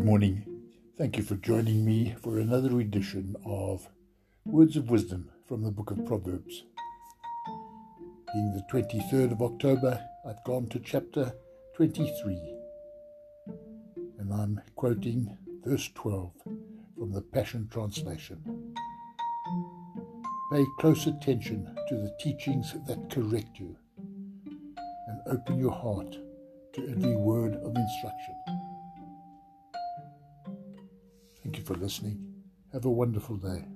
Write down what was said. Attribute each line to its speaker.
Speaker 1: morning. Thank you for joining me for another edition of Words of Wisdom from the Book of Proverbs. Being the 23rd of October, I've gone to chapter 23, and I'm quoting verse 12 from the Passion Translation. Pay close attention to the teachings that correct you, and open your heart to every word of instruction. Thank you for listening. Have a wonderful day.